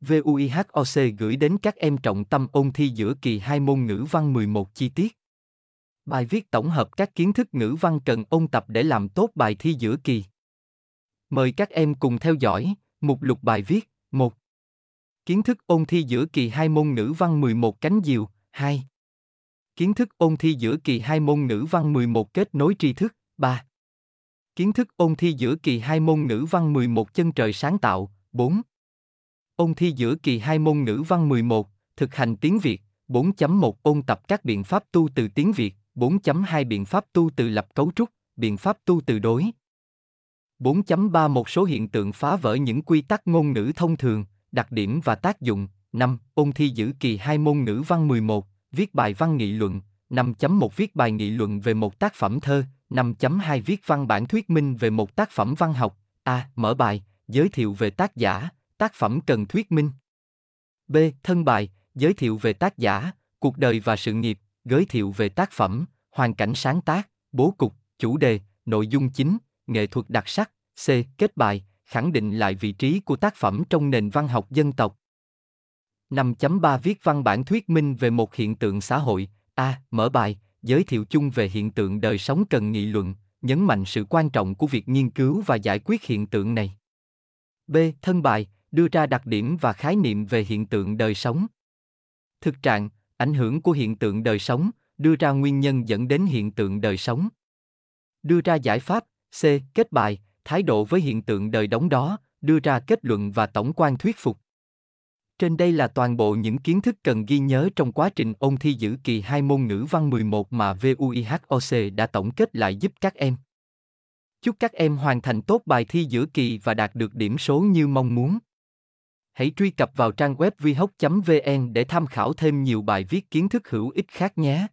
VUIHOC gửi đến các em trọng tâm ôn thi giữa kỳ 2 môn ngữ văn 11 chi tiết. Bài viết tổng hợp các kiến thức ngữ văn cần ôn tập để làm tốt bài thi giữa kỳ. Mời các em cùng theo dõi, mục lục bài viết 1. Kiến thức ôn thi giữa kỳ 2 môn ngữ văn 11 cánh diều 2. Kiến thức ôn thi giữa kỳ 2 môn ngữ văn 11 kết nối tri thức 3. Kiến thức ôn thi giữa kỳ 2 môn ngữ văn 11 chân trời sáng tạo 4. Ôn thi giữa kỳ 2 môn ngữ văn 11, thực hành tiếng Việt 4.1 ôn tập các biện pháp tu từ tiếng Việt 4.2 biện pháp tu từ lập cấu trúc, biện pháp tu từ đối. 4.3 Một số hiện tượng phá vỡ những quy tắc ngôn ngữ thông thường, đặc điểm và tác dụng. 5. Ôn thi giữa kỳ 2 môn ngữ văn 11, viết bài văn nghị luận. 5.1 Viết bài nghị luận về một tác phẩm thơ. 5.2 Viết văn bản thuyết minh về một tác phẩm văn học. A. Mở bài, giới thiệu về tác giả, tác phẩm cần thuyết minh. B. Thân bài, giới thiệu về tác giả, cuộc đời và sự nghiệp, giới thiệu về tác phẩm, hoàn cảnh sáng tác, bố cục, chủ đề, nội dung chính, nghệ thuật đặc sắc. C. Kết bài, khẳng định lại vị trí của tác phẩm trong nền văn học dân tộc. 5.3 Viết văn bản thuyết minh về một hiện tượng xã hội. A. Mở bài, giới thiệu chung về hiện tượng đời sống cần nghị luận, nhấn mạnh sự quan trọng của việc nghiên cứu và giải quyết hiện tượng này. B. Thân bài, đưa ra đặc điểm và khái niệm về hiện tượng đời sống. Thực trạng, ảnh hưởng của hiện tượng đời sống, đưa ra nguyên nhân dẫn đến hiện tượng đời sống. Đưa ra giải pháp, C. Kết bài, thái độ với hiện tượng đời đóng đó, đưa ra kết luận và tổng quan thuyết phục. Trên đây là toàn bộ những kiến thức cần ghi nhớ trong quá trình ôn thi giữ kỳ 2 môn ngữ văn 11 mà VUIHOC đã tổng kết lại giúp các em. Chúc các em hoàn thành tốt bài thi giữa kỳ và đạt được điểm số như mong muốn. Hãy truy cập vào trang web vihoc.vn để tham khảo thêm nhiều bài viết kiến thức hữu ích khác nhé.